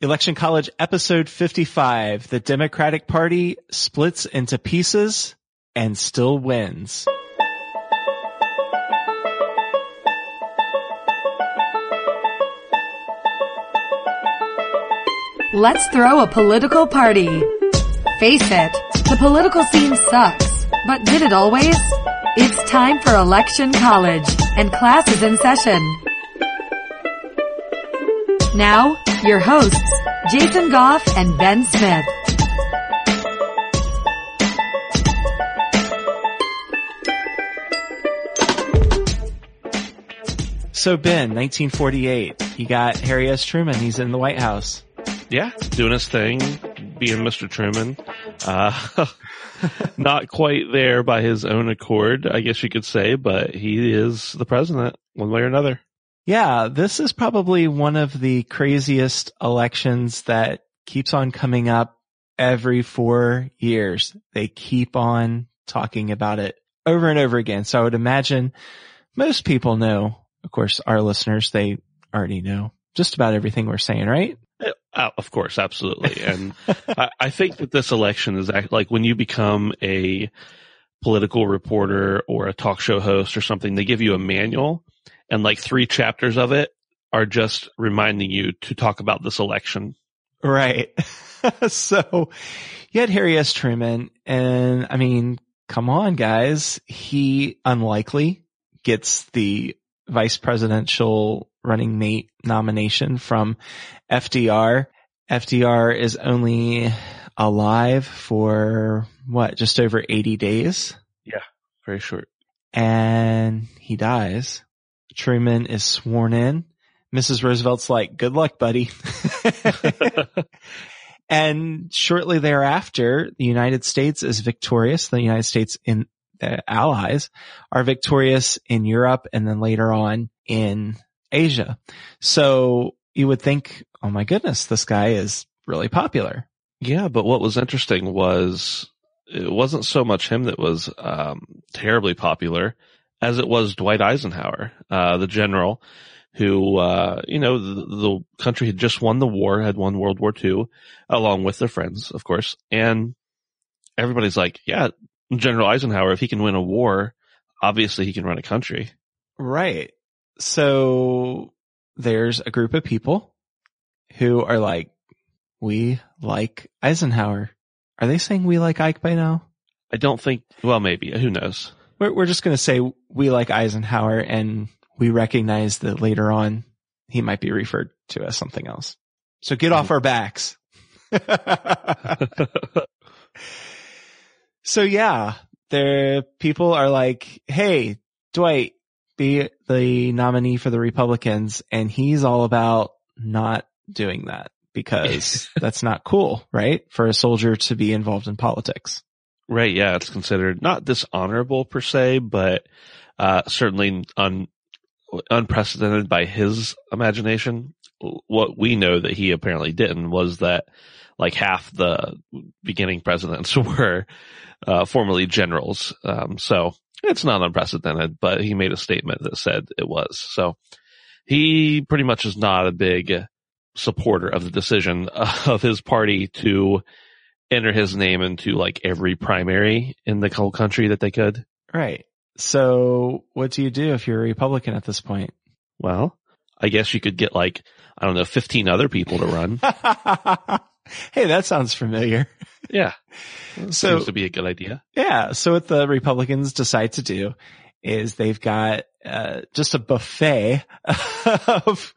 Election College episode 55. The Democratic Party splits into pieces and still wins. Let's throw a political party. Face it, the political scene sucks. But did it always? It's time for Election College, and class is in session. Now, your hosts, Jason Goff and Ben Smith. So Ben, 1948, you got Harry S. Truman. He's in the White House. Yeah, doing his thing, being Mr. Truman. Uh, not quite there by his own accord, I guess you could say, but he is the president one way or another. Yeah, this is probably one of the craziest elections that keeps on coming up every four years. They keep on talking about it over and over again. So I would imagine most people know, of course, our listeners, they already know just about everything we're saying, right? Uh, of course, absolutely. And I, I, think that this election is act, like when you become a political reporter or a talk show host or something, they give you a manual and like three chapters of it are just reminding you to talk about this election. Right. so you had Harry S. Truman and I mean, come on guys. He unlikely gets the vice presidential running mate nomination from FDR. FDR is only alive for what, just over 80 days? Yeah, very short. And he dies. Truman is sworn in. Mrs. Roosevelt's like, good luck, buddy. and shortly thereafter, the United States is victorious. The United States in the allies are victorious in Europe and then later on in Asia. So you would think, oh my goodness, this guy is really popular. Yeah, but what was interesting was it wasn't so much him that was um, terribly popular as it was Dwight Eisenhower, uh, the general who, uh, you know, the, the, country had just won the war, had won World War II, along with their friends, of course. And everybody's like, yeah, General Eisenhower, if he can win a war, obviously he can run a country. Right. So there's a group of people who are like, we like Eisenhower. Are they saying we like Ike by now? I don't think, well, maybe, who knows? We're, we're just going to say we like Eisenhower and we recognize that later on he might be referred to as something else. So get off our backs. so yeah, the people are like, Hey, Dwight, be the nominee for the Republicans. And he's all about not doing that because that's not cool, right? For a soldier to be involved in politics. Right. Yeah. It's considered not dishonorable per se, but, uh, certainly un, unprecedented by his imagination. What we know that he apparently didn't was that like half the beginning presidents were, uh, formerly generals. Um, so it's not unprecedented, but he made a statement that said it was. So he pretty much is not a big supporter of the decision of his party to enter his name into like every primary in the whole country that they could. Right. So what do you do if you're a Republican at this point? Well, I guess you could get like, I don't know, 15 other people to run. hey, that sounds familiar. Yeah. so, seems to be a good idea. Yeah. So what the Republicans decide to do is they've got uh, just a buffet of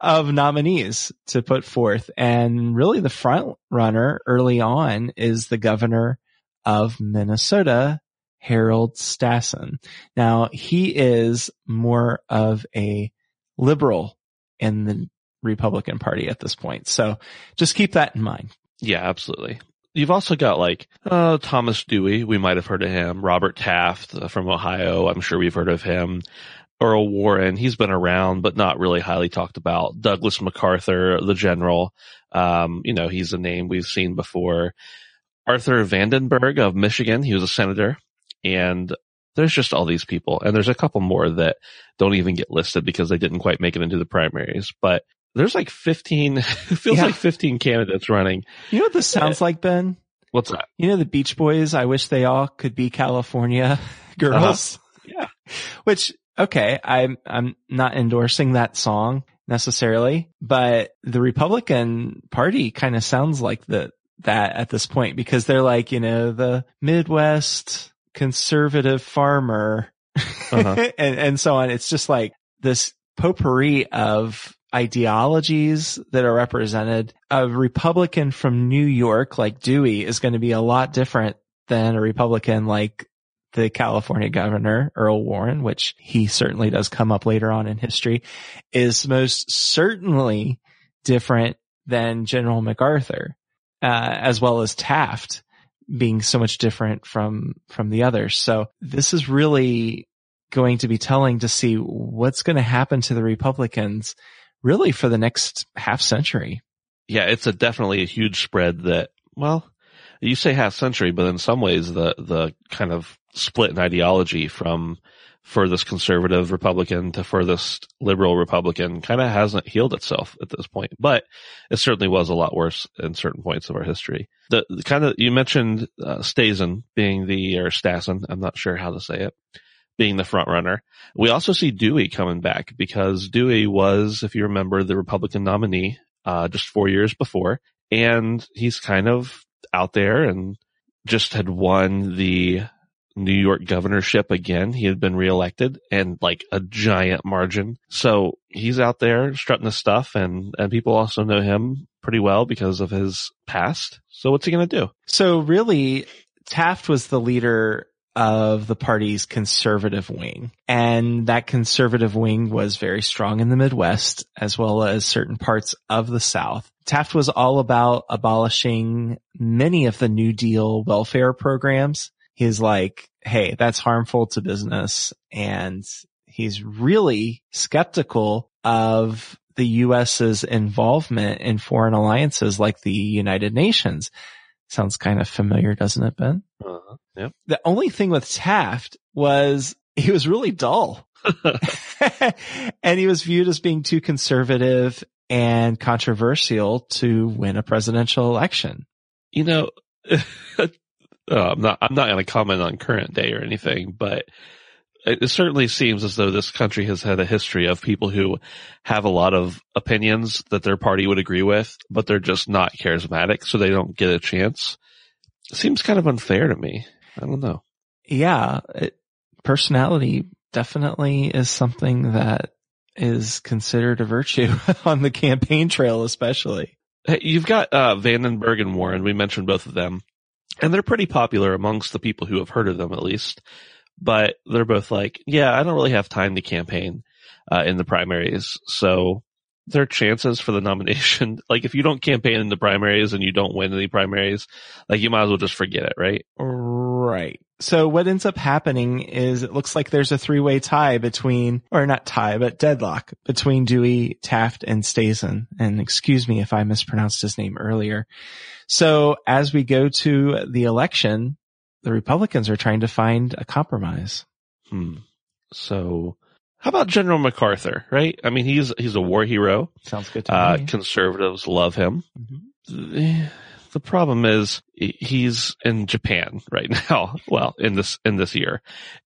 of nominees to put forth, and really the front runner early on is the governor of Minnesota, Harold Stassen. Now he is more of a liberal in the Republican Party at this point. So just keep that in mind. Yeah, absolutely. You've also got like uh, Thomas Dewey. We might have heard of him. Robert Taft uh, from Ohio. I'm sure we've heard of him. Earl Warren. He's been around, but not really highly talked about. Douglas MacArthur, the general. Um, you know, he's a name we've seen before. Arthur Vandenberg of Michigan. He was a senator and there's just all these people and there's a couple more that don't even get listed because they didn't quite make it into the primaries, but there's like 15, it feels Yeah. like 15 candidates running. You know what this sounds like, Ben? What's that? You know the Beach Boys, I wish they all could be California girls. Yeah. Which, okay, I'm, I'm not endorsing that song necessarily, but the Republican party kind of sounds like the, that at this point because they're like, you know, the Midwest conservative farmer Uh-huh. and, and so on. It's just like this potpourri of ideologies that are represented. A Republican from New York like Dewey is going to be a lot different than a Republican like the California governor, Earl Warren, which he certainly does come up later on in history, is most certainly different than General MacArthur, uh, as well as Taft being so much different from, from the others. So this is really going to be telling to see what's going to happen to the Republicans really for the next half century. Yeah, it's a definitely a huge spread that, well, you say half century, but in some ways the, the kind of split in ideology from furthest conservative Republican to furthest liberal Republican kind of hasn't healed itself at this point, but it certainly was a lot worse in certain points of our history. The, the kind of, you mentioned, uh, Stasen being the, or Stassen, I'm not sure how to say it, being the front runner. We also see Dewey coming back because Dewey was, if you remember, the Republican nominee, uh, just four years before. And he's kind of out there and just had won the New York governorship again. He had been reelected and like a giant margin. So he's out there strutting his stuff and, and people also know him pretty well because of his past. So what's he going to do? So really, Taft was the leader of the party's conservative wing. And that conservative wing was very strong in the Midwest as well as certain parts of the South. Taft was all about abolishing many of the New Deal welfare programs. He's like, Hey, that's harmful to business. And he's really skeptical of the U.S.'s involvement in foreign alliances like the United Nations. Sounds kind of familiar, doesn't it, Ben? Uh, yep. The only thing with Taft was he was really dull. and he was viewed as being too conservative and controversial to win a presidential election. you know, uh, I'm not, I'm not going to comment on current day or anything, but it, it certainly seems as though this country has had a history of people who have a lot of opinions that their party would agree with, but they're just not charismatic, so they don't get a chance. seems kind of unfair to me. I don't know. Yeah, it, personality definitely is something that is considered a virtue on the campaign trail, especially. Hey, you've got uh, Vandenberg and Warren. We mentioned both of them, and they're pretty popular amongst the people who have heard of them, at least. But they're both like, yeah, I don't really have time to campaign uh, in the primaries, so their chances for the nomination, like if you don't campaign in the primaries and you don't win any primaries, like you might as well just forget it, right? Right. So what ends up happening is it looks like there's a three-way tie between, or not tie, but deadlock between Dewey, Taft, and Stassen. And excuse me if I mispronounced his name earlier. So as we go to the election, the Republicans are trying to find a compromise. Hmm. So, how about General MacArthur? Right? I mean, he's he's a war hero. Sounds good to Uh, me. conservatives love him. Mhm. the the problem is he's in Japan right now. Well, in this in this year,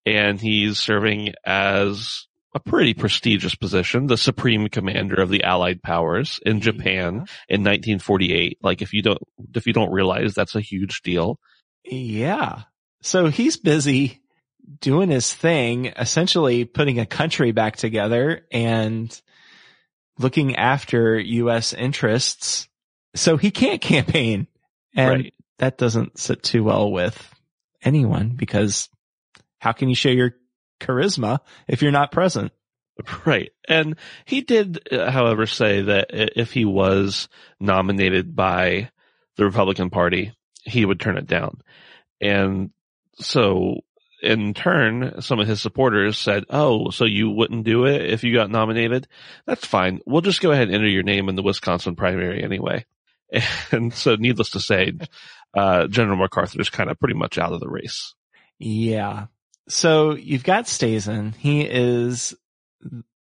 and he's serving as a pretty prestigious position, the supreme commander of the Allied powers in Japan in 1948. Like if you don't if you don't realize that's a huge deal. Yeah. So he's busy doing his thing, essentially putting a country back together and looking after U.S. interests. So he can't campaign. And right. that doesn't sit too well with anyone because how can you show your charisma if you're not present? Right. And he did, however, say that if he was nominated by the Republican Party, he would turn it down. And so in turn, some of his supporters said, Oh, so you wouldn't do it if you got nominated? That's fine. We'll just go ahead and enter your name in the Wisconsin primary anyway. And so needless to say, uh, General MacArthur is kind of pretty much out of the race. Yeah. So you've got Stassen. He is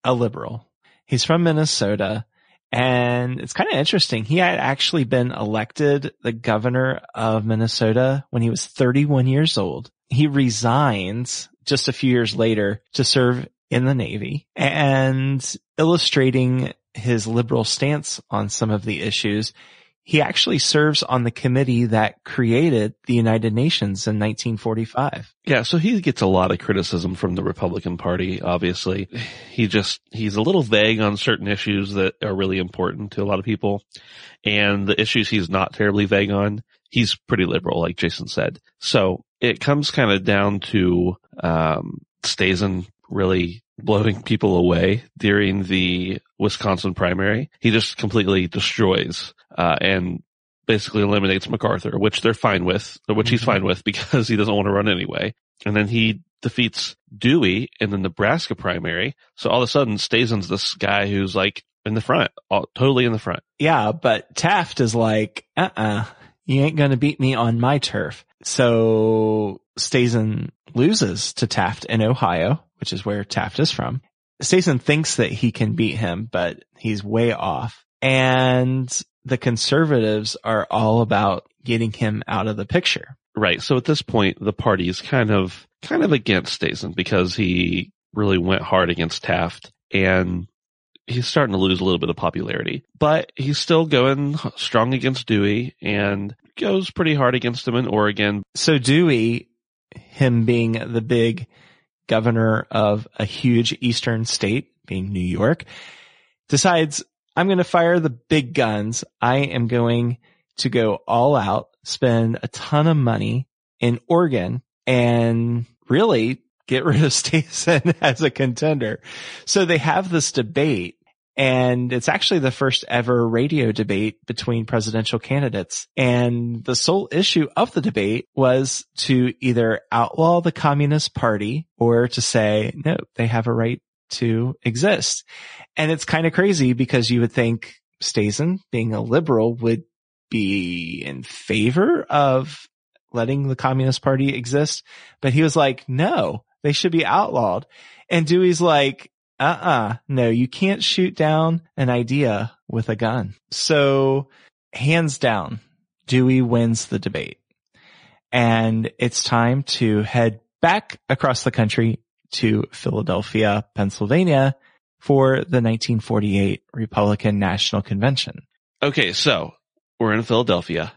a liberal. He's from Minnesota. And it's kind of interesting. He had actually been elected the governor of Minnesota when he was 31 years old. He resigns just a few years later to serve in the Navy and illustrating his liberal stance on some of the issues he actually serves on the committee that created the United Nations in 1945. Yeah, so he gets a lot of criticism from the Republican Party, obviously. He just, he's a little vague on certain issues that are really important to a lot of people. And the issues he's not terribly vague on, he's pretty liberal, like Jason said. So it comes kind of down to, um, Stassen really blowing people away during the Wisconsin primary. He just completely destroys, uh, and basically eliminates MacArthur, which they're fine with, which mm-hmm. he's fine with because he doesn't want to run anyway. And then he defeats Dewey in the Nebraska primary. So all of a sudden Stassen's this guy who's like in the front, all, totally in the front. Yeah. But Taft is like, uh-uh, you ain't going to beat me on my turf. So Stassen loses to Taft in Ohio which is where Taft is from. Stassen thinks that he can beat him, but he's way off. And the conservatives are all about getting him out of the picture. Right. So at this point, the party is kind of, kind of against Stassen because he really went hard against Taft and he's starting to lose a little bit of popularity, but he's still going strong against Dewey and goes pretty hard against him in Oregon. So Dewey, him being the big governor of a huge eastern state, being New York, decides I'm going to fire the big guns. I am going to go all out, spend a ton of money in Oregon and really get rid of Stassen as a contender. So they have this debate and it's actually the first ever radio debate between presidential candidates. And the sole issue of the debate was to either outlaw the Communist Party or to say, no, they have a right to exist. And it's kind of crazy because you would think Stassen, being a liberal, would be in favor of letting the Communist Party exist. But he was like, no, they should be outlawed. And Dewey's like, uh-uh, no, you can't shoot down an idea with a gun. So hands down, Dewey wins the debate. And it's time to head back across the country to Philadelphia, Pennsylvania for the 1948 Republican National Convention. Okay, so we're in Philadelphia.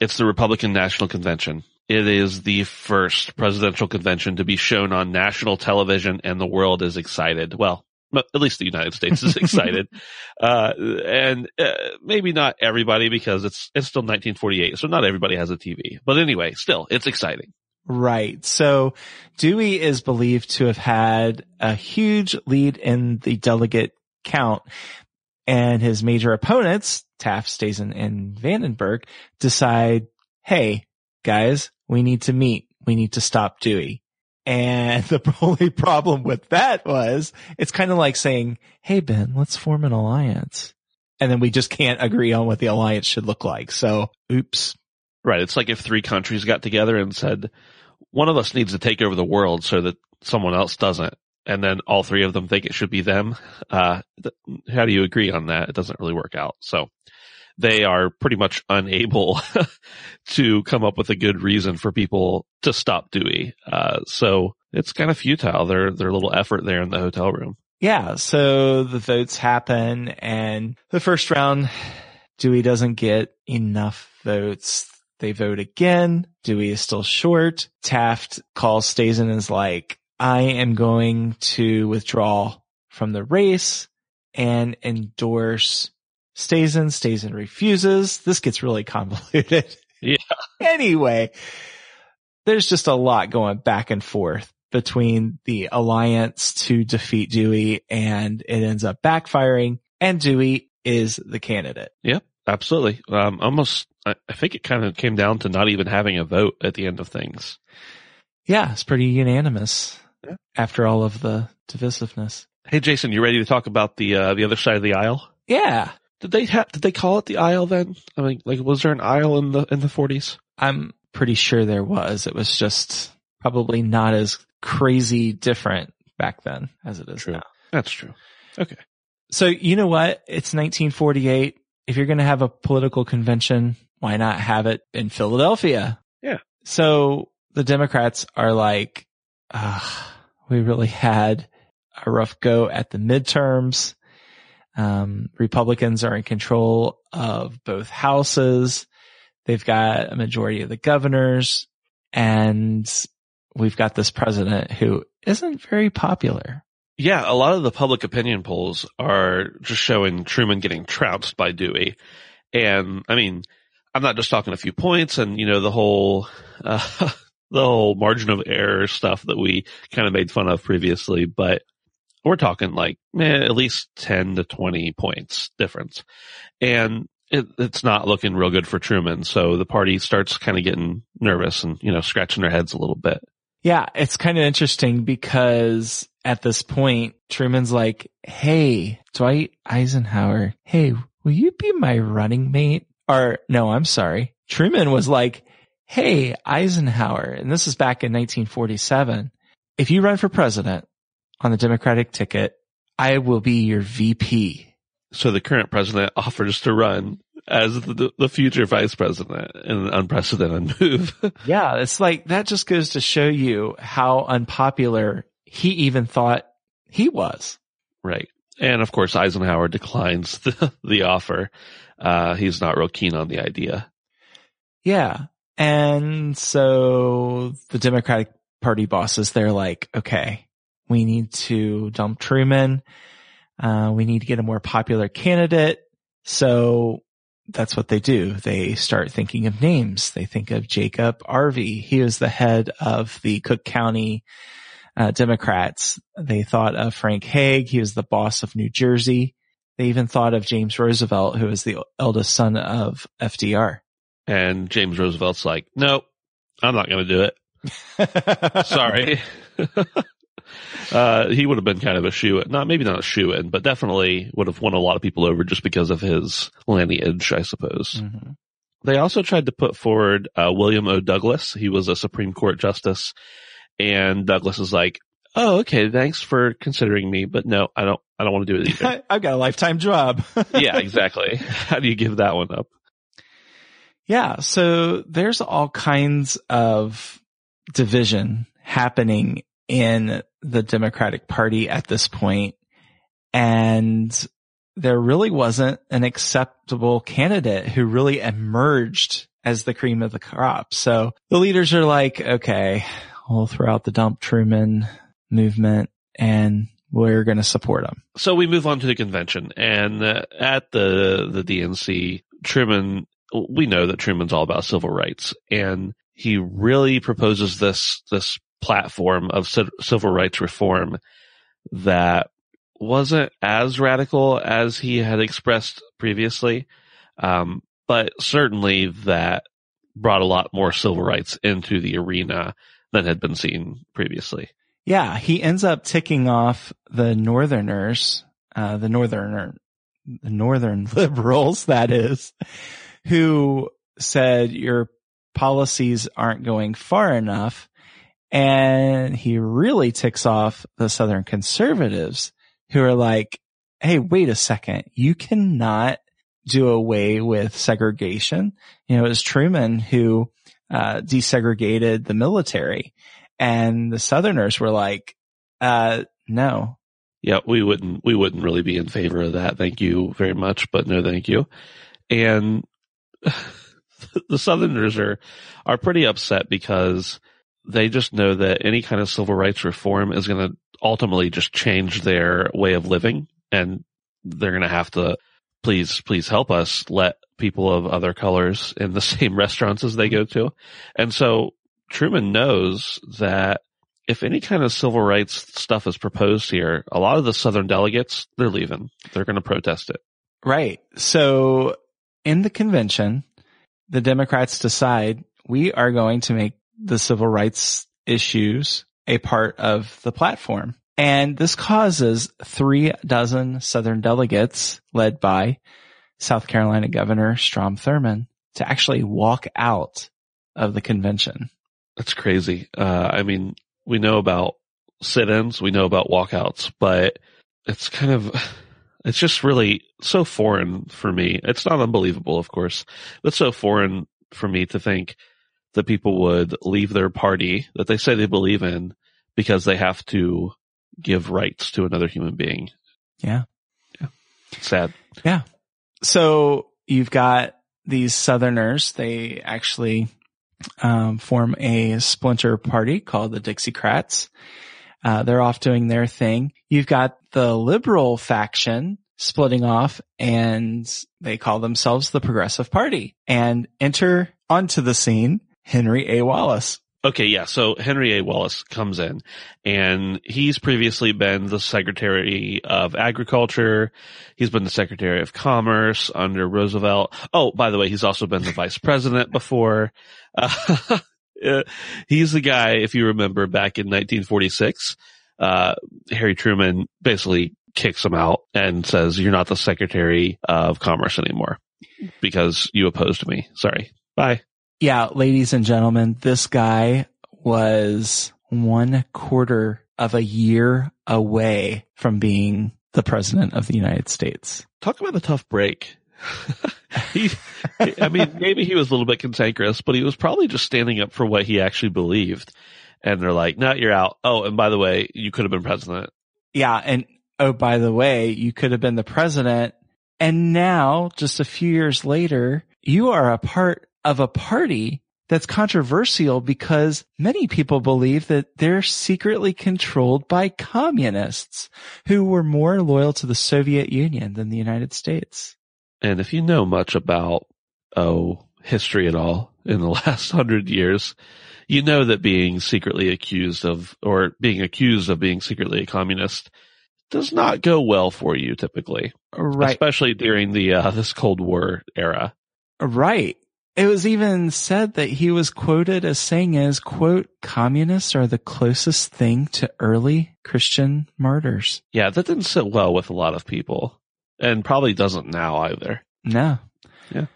It's the Republican National Convention. It is the first presidential convention to be shown on national television and the world is excited. Well, at least the United States is excited. uh, and uh, maybe not everybody because it's, it's still 1948. So not everybody has a TV, but anyway, still it's exciting. Right. So Dewey is believed to have had a huge lead in the delegate count and his major opponents, Taft, Stassen, and Vandenberg decide, Hey guys, we need to meet. We need to stop Dewey. And the only problem with that was it's kind of like saying, Hey, Ben, let's form an alliance. And then we just can't agree on what the alliance should look like. So oops. Right. It's like if three countries got together and said, one of us needs to take over the world so that someone else doesn't. And then all three of them think it should be them. Uh, th- how do you agree on that? It doesn't really work out. So they are pretty much unable to come up with a good reason for people to stop Dewey. Uh, so it's kind of futile. Their, their little effort there in the hotel room. Yeah. So the votes happen and the first round, Dewey doesn't get enough votes. They vote again. Dewey is still short. Taft calls Stassen and is like, I am going to withdraw from the race and endorse Stassen, stays and refuses. This gets really convoluted. Yeah. anyway, there's just a lot going back and forth. between the alliance to defeat Dewey and it ends up backfiring and Dewey is the candidate. Yep, absolutely. Um, almost, I, I think it kind of came down to not even having a vote at the end of things. Yeah, it's pretty unanimous Yeah. after all of the divisiveness. Hey, Jason, you ready to talk about the uh, the other side of the aisle? Yeah. Did they have? Did they call it the aisle then? I mean, like, was there an aisle in the in the forties? I'm pretty sure there was. It was just probably not as crazy different back then as it is True. now. That's true. Okay. So you know what? It's 1948. If you're going to have a political convention, why not have it in Philadelphia? Yeah. So the Democrats are like, we really had a rough go at the midterms. Um, Republicans are in control of both houses. They've got a majority of the governors and we've got this president who isn't very popular. Yeah, a lot of the public opinion polls are just showing Truman getting trounced by Dewey. And I mean, I'm not just talking a few points and, you know, the whole, uh, the whole margin of error stuff that we kind of made fun of previously, but we're talking like eh, at least 10 to 20 points difference. And it, it's not looking real good for Truman. So the party starts kind of getting nervous and, you know, scratching their heads a little bit. Yeah, it's kind of interesting because at this point, Truman's like, Hey, Dwight Eisenhower, hey, will you be my running mate? Or no, I'm sorry. Truman was like, Hey, Eisenhower, and this is back in 1947. If you run for president on the Democratic ticket, I will be your VP. So the current president offers to run as the, the future vice president in an unprecedented move. Yeah, it's like that just goes to show you how unpopular he even thought he was. right. And of course, Eisenhower declines the, the offer. Uh, he's not real keen on the idea. Yeah. And so the Democratic Party bosses, they're like, okay, we need to dump Truman. Uh, we need to get a more popular candidate. So that's what they do. They start thinking of names. They think of Jacob Arvey. He was the head of the Cook County uh, Democrats. They thought of Frank Hague. He was the boss of New Jersey. They even thought of James Roosevelt, who was the eldest son of FDR. And James Roosevelt's like, nope, I'm not going to do it. Sorry. uh, he would have been kind of a shoe in, not maybe not a shoe in, but definitely would have won a lot of people over just because of his lineage, I suppose. Mhm. They also tried to put forward uh, William O. Douglas. He was a Supreme Court justice, and Douglas is like, "Oh, okay, thanks for considering me, but no, I don't. I don't want to do it either." I've got a lifetime job. yeah, exactly. How do you give that one up? yeah. So there's all kinds of division happening in the Democratic Party at this point, And there really wasn't an acceptable candidate who really emerged as the cream of the crop. So the leaders are like, okay, we'll throw out the dump Truman movement and we're going to support him. So we move on to the convention, and uh, at the the DNC, Truman. We know that Truman's all about civil rights, and he really proposes this this platform of ci- civil rights reform that wasn't as radical as he had expressed previously, um, but certainly that brought a lot more civil rights into the arena than had been seen previously. Yeah, he ends up ticking off the Northerners, uh, the Northerner, the Northern liberals, that is, who said your policies aren't going far enough. And he really ticks off the Southern conservatives who are like, Hey, wait a second. You cannot do away with segregation. You know, it was Truman who, uh, desegregated the military and the Southerners were like, uh, no. Yeah, we wouldn't we wouldn't really be in favor of that. Thank you very much, but no thank you. And the Southerners are are pretty upset because they just know that any kind of civil rights reform is going to ultimately just change their way of living and they're going to have to please please help us let people of other colors in the same restaurants as they go to. And so Truman knows that if any kind of civil rights stuff is proposed here, a lot of the Southern delegates, they're leaving. They're going to protest it. Right. So in the convention, the Democrats decide we are going to make the civil rights issues a part of the platform. And this causes three dozen Southern delegates led by South Carolina Governor Strom Thurmond to actually walk out of the convention. That's crazy. Uh, I mean, we know about sit-ins, we know about walkouts, but it's kind of, it's just really so foreign for me. It's not unbelievable, of course, but so foreign for me to think that people would leave their party that they say they believe in because they have to give rights to another human being. Yeah. Yeah. Sad. Yeah. So you've got these Southerners. They actually um, form a splinter party called the Dixiecrats. Uh, they're off doing their thing. You've got the liberal faction splitting off and they call themselves the Progressive Party and enter onto the scene Henry A. Wallace. Okay, yeah. So Henry A. Wallace comes in and he's previously been the Secretary of Agriculture. He's been the Secretary of Commerce under Roosevelt. Oh, by the way, he's also been the Vice President before. Uh, he's the guy, if you remember back in 1946, uh, Harry Truman basically kicks him out and says, you're not the Secretary of Commerce anymore because you opposed me. Sorry. Bye yeah, ladies and gentlemen, this guy was one quarter of a year away from being the president of the United States. Talk about a tough break. he, I mean, maybe he was a little bit cantankerous, but he was probably just standing up for what he actually believed. And they're like, no, you're out. Oh, and by the way, you could have been president. Yeah. And oh, by the way, you could have been the president. And now, just a few years later, you are a part of a party that's controversial because many people believe that they're secretly controlled by communists who were more loyal to the Soviet Union than the United States. And if you know much about, oh, history at all in the last hundred years, you know that being secretly accused of, or being accused of being secretly a communist does not go well for you typically. Right. Especially during the, uh, this Cold War era. Right. It was even said that he was quoted as saying as, quote, communists are the closest thing to early Christian martyrs. Yeah, that didn't sit well with a lot of people and probably doesn't now either. No. Yeah.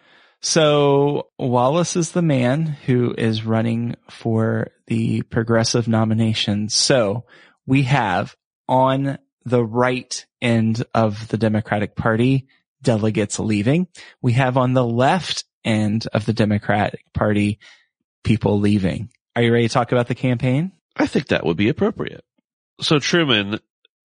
So Wallace is the man who is running for the progressive nomination. So we have on the right end of the Democratic Party, delegates leaving. We have on the left end of the Democratic Party people leaving. Are you ready to talk about the campaign? I think that would be appropriate. So Truman,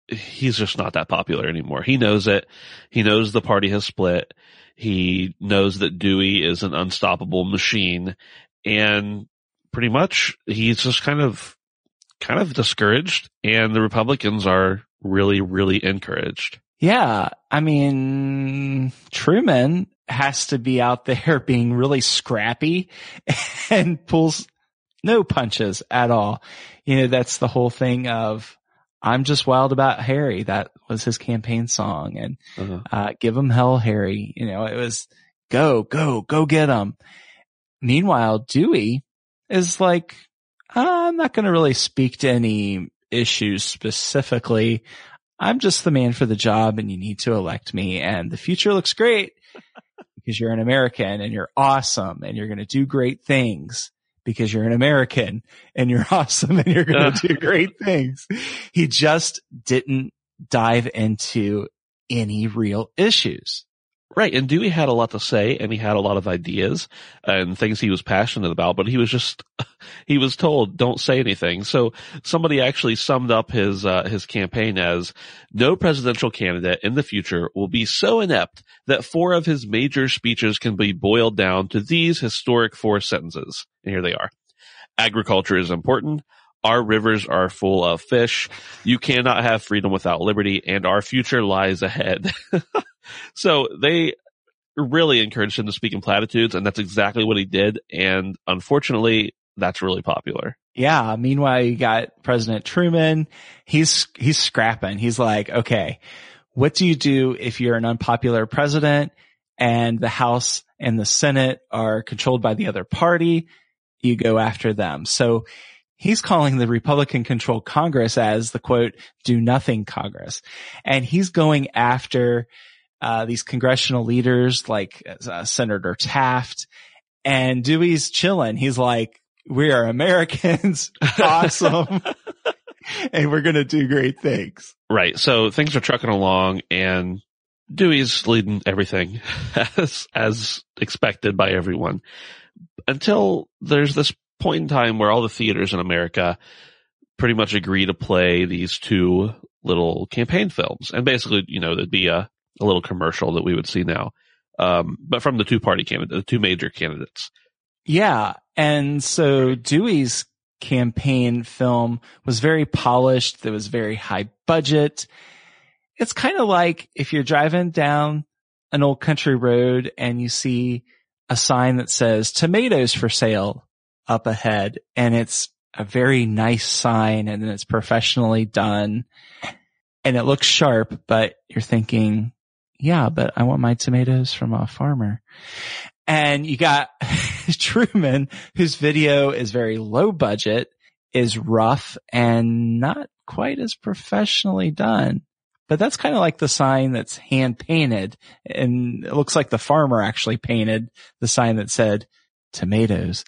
he's just not that popular anymore. He knows it. He knows the party has split. He knows that Dewey is an unstoppable machine and pretty much he's just kind of, kind of discouraged and the Republicans are really, really encouraged. Yeah. I mean, Truman has to be out there being really scrappy and pulls no punches at all. You know, that's the whole thing of, I'm just wild about Harry. That was his campaign song and, uh-huh. uh, give him hell, Harry. You know, it was go, go, go get him. Meanwhile, Dewey is like, I'm not going to really speak to any issues specifically. I'm just the man for the job and you need to elect me and the future looks great because you're an American and you're awesome and you're going to do great things because you're an American and you're awesome and you're going to do great things. He just didn't dive into any real issues. Right. And Dewey had a lot to say and he had a lot of ideas and things he was passionate about, but he was just, he was told don't say anything. So somebody actually summed up his, uh, his campaign as no presidential candidate in the future will be so inept that four of his major speeches can be boiled down to these historic four sentences. And here they are. Agriculture is important. Our rivers are full of fish. You cannot have freedom without liberty and our future lies ahead. so they really encouraged him to speak in platitudes and that's exactly what he did. And unfortunately, that's really popular. Yeah. Meanwhile, you got President Truman. He's, he's scrapping. He's like, okay, what do you do if you're an unpopular president and the House and the Senate are controlled by the other party? You go after them. So he's calling the Republican controlled Congress as the quote, do nothing Congress. And he's going after, uh, these congressional leaders like uh, Senator Taft and Dewey's chilling. He's like, we are Americans. awesome. and we're going to do great things. Right. So things are trucking along and Dewey's leading everything as, as expected by everyone until there's this point in time where all the theaters in America pretty much agree to play these two little campaign films. And basically, you know, there'd be a, a little commercial that we would see now. Um, but from the two party candidates, the two major candidates. Yeah. And so Dewey's campaign film was very polished. It was very high budget. It's kind of like if you're driving down an old country road and you see a sign that says tomatoes for sale up ahead and it's a very nice sign and it's professionally done and it looks sharp, but you're thinking, yeah, but I want my tomatoes from a farmer. And you got Truman, whose video is very low budget, is rough and not quite as professionally done. But that's kind of like the sign that's hand painted and it looks like the farmer actually painted the sign that said tomatoes.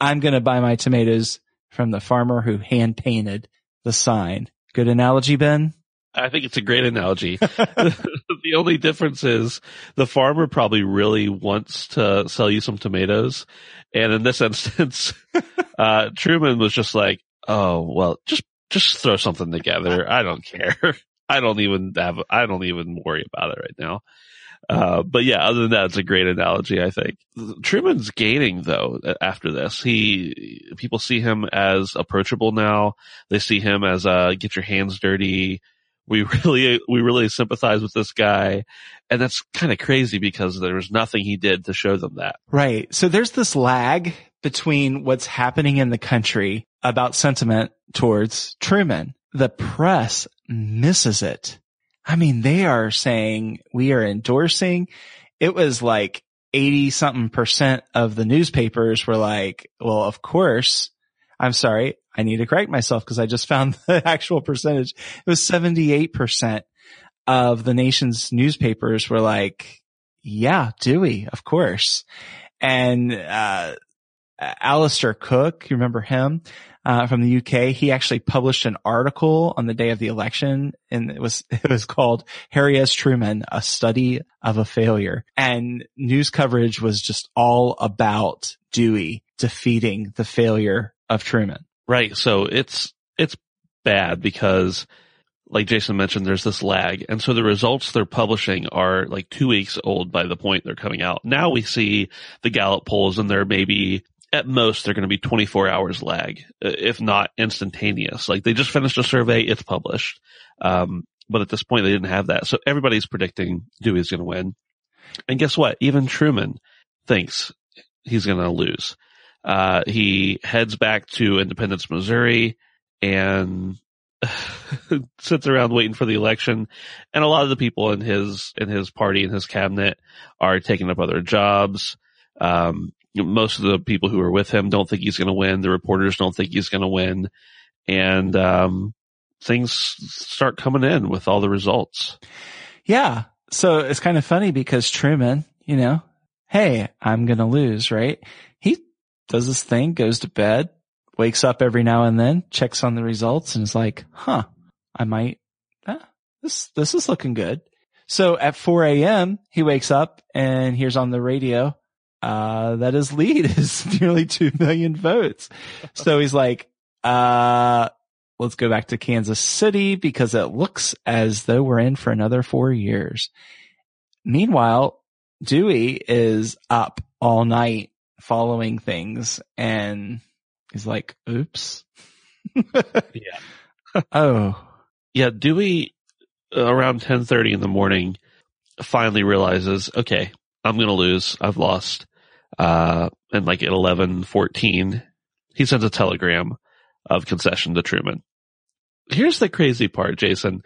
I'm going to buy my tomatoes from the farmer who hand painted the sign. Good analogy, Ben? I think it's a great analogy. the only difference is the farmer probably really wants to sell you some tomatoes. And in this instance, uh, Truman was just like, Oh, well, just, just throw something together. I don't care. I don't even have, I don't even worry about it right now. Uh, but yeah, other than that, it's a great analogy, I think. Truman's gaining though after this. He, people see him as approachable now. They see him as, uh, get your hands dirty, we really, we really sympathize with this guy. And that's kind of crazy because there was nothing he did to show them that. Right. So there's this lag between what's happening in the country about sentiment towards Truman. The press misses it. I mean, they are saying we are endorsing. It was like 80 something percent of the newspapers were like, well, of course, I'm sorry. I need to correct myself because I just found the actual percentage. It was 78% of the nation's newspapers were like, yeah, Dewey, of course. And, uh, Alistair Cooke, you remember him, uh, from the UK? He actually published an article on the day of the election and it was, it was called Harry S. Truman, a study of a failure. And news coverage was just all about Dewey defeating the failure of Truman. Right. So it's, it's bad because like Jason mentioned, there's this lag. And so the results they're publishing are like two weeks old by the point they're coming out. Now we see the Gallup polls and they're maybe at most they're going to be 24 hours lag, if not instantaneous. Like they just finished a survey, it's published. Um, but at this point they didn't have that. So everybody's predicting Dewey's going to win. And guess what? Even Truman thinks he's going to lose. Uh, he heads back to Independence, Missouri and sits around waiting for the election. And a lot of the people in his, in his party and his cabinet are taking up other jobs. Um, most of the people who are with him don't think he's going to win. The reporters don't think he's going to win. And, um, things start coming in with all the results. Yeah. So it's kind of funny because Truman, you know, hey, I'm going to lose, right? He does this thing, goes to bed, wakes up every now and then, checks on the results and is like, huh, I might, ah, this, this is looking good. So at 4 a.m., he wakes up and hears on the radio, uh, that his lead is nearly 2 million votes. So he's like, uh, let's go back to Kansas City because it looks as though we're in for another four years. Meanwhile, Dewey is up all night following things and he's like, oops. yeah. oh. Yeah. Dewey around 1030 in the morning finally realizes, okay, I'm going to lose. I've lost. Uh, and like at 1114, he sends a telegram, of concession to Truman. Here's the crazy part, Jason.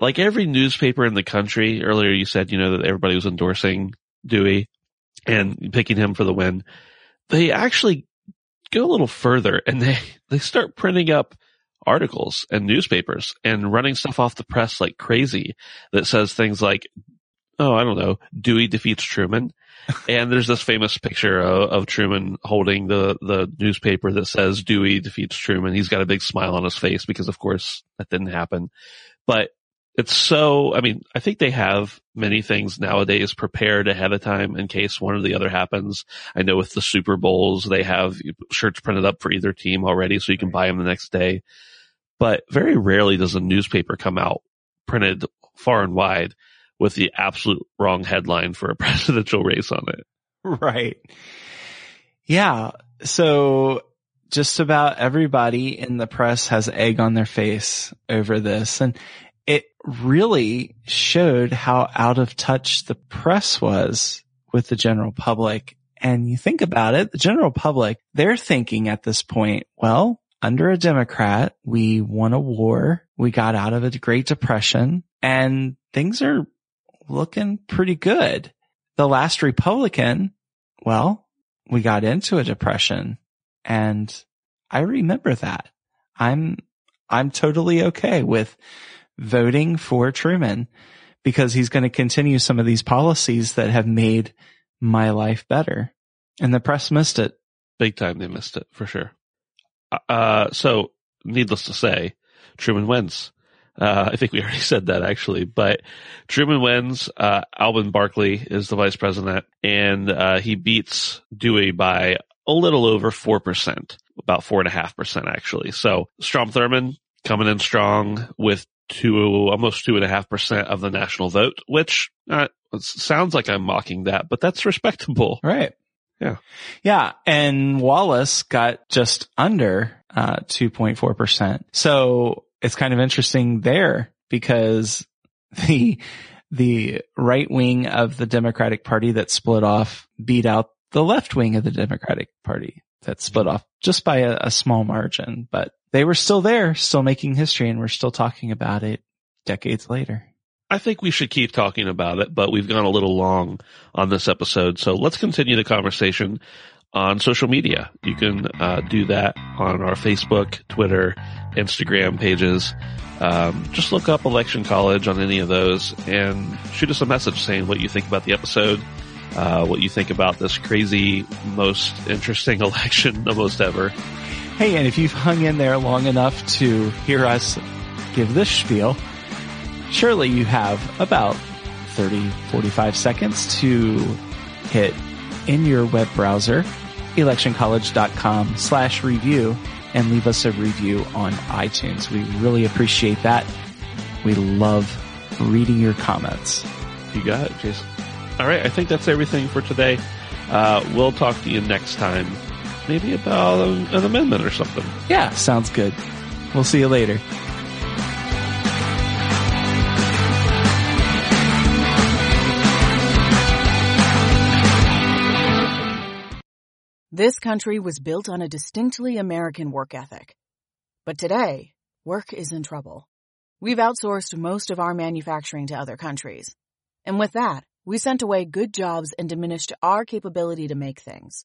Like every newspaper in the country, earlier you said, you know, that everybody was endorsing Dewey and picking him for the win. They actually go a little further and they, they start printing up articles and newspapers and running stuff off the press like crazy that says things like, oh, I don't know, Dewey defeats Truman. and there's this famous picture of, of, Truman holding the, the newspaper that says Dewey defeats Truman. He's got a big smile on his face because of course that didn't happen. But it's so, I mean, I think they have many things nowadays prepared ahead of time in case one or the other happens. I know with the Super Bowls, they have shirts printed up for either team already so you can buy them the next day. But very rarely does a newspaper come out printed far and wide with the absolute wrong headline for a presidential race on it. Right. Yeah. So just about everybody in the press has egg on their face over this. And really showed how out of touch the press was with the general public. And you think about it, the general public, they're thinking at this point, well, under a Democrat, we won a war. We got out of a Great Depression and things are looking pretty good. The last Republican, well, we got into a depression and I remember that. I'm, I'm totally okay with voting for Truman because he's going to continue some of these policies that have made my life better. And the press missed it. Big time they missed it for sure. Uh, so needless to say, Truman wins. Uh, I think we already said that actually, but Truman wins. Uh, Alben Barkley is the vice president and, uh, he beats Dewey by a little over 4%, about 4.5% actually. So Strom Thurmond coming in strong with to almost two and a half percent of the national vote, which uh, sounds like I'm mocking that, but that's respectable. Right. Yeah. Yeah. And Wallace got just under, uh, 2.4%. So it's kind of interesting there because the, the right wing of the Democratic party that split off beat out the left wing of the Democratic party that split off just by a, a small margin, but they were still there, still making history, and we're still talking about it decades later. I think we should keep talking about it, but we've gone a little long on this episode. So let's continue the conversation on social media. You can uh, do that on our Facebook, Twitter, Instagram pages. Um, just look up Election College on any of those and shoot us a message saying what you think about the episode, uh, what you think about this crazy, most interesting election the most ever. Hey, and if you've hung in there long enough to hear us give this spiel, surely you have about 30, 45 seconds to hit in your web browser, electioncollege.com slash review and leave us a review on iTunes. We really appreciate that. We love reading your comments. You got it, Jason. All right. I think that's everything for today. Uh, we'll talk to you next time maybe about an, an amendment or something. Yeah, sounds good. We'll see you later. This country was built on a distinctly American work ethic. But today, work is in trouble. We've outsourced most of our manufacturing to other countries. And with that, we sent away good jobs and diminished our capability to make things.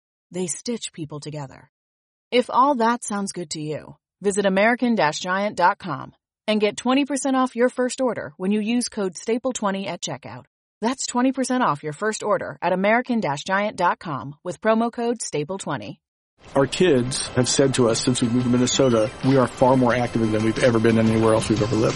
they stitch people together. If all that sounds good to you, visit American-Giant.com and get 20% off your first order when you use code STAPLE20 at checkout. That's 20% off your first order at American-Giant.com with promo code STAPLE20. Our kids have said to us since we moved to Minnesota, we are far more active than we've ever been anywhere else we've ever lived